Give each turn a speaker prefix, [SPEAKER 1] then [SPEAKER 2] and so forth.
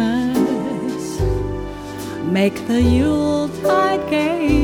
[SPEAKER 1] Christmas. Make the Yuletide gay.